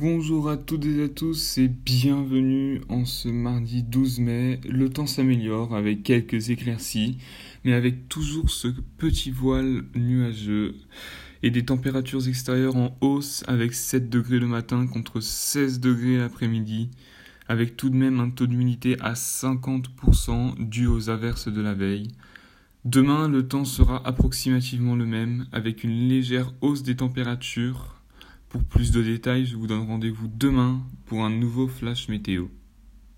Bonjour à toutes et à tous et bienvenue en ce mardi 12 mai. Le temps s'améliore avec quelques éclaircies, mais avec toujours ce petit voile nuageux et des températures extérieures en hausse avec 7 degrés le matin contre 16 degrés l'après-midi, avec tout de même un taux d'humidité à 50% dû aux averses de la veille. Demain, le temps sera approximativement le même, avec une légère hausse des températures pour plus de détails, je vous donne rendez-vous demain pour un nouveau flash météo.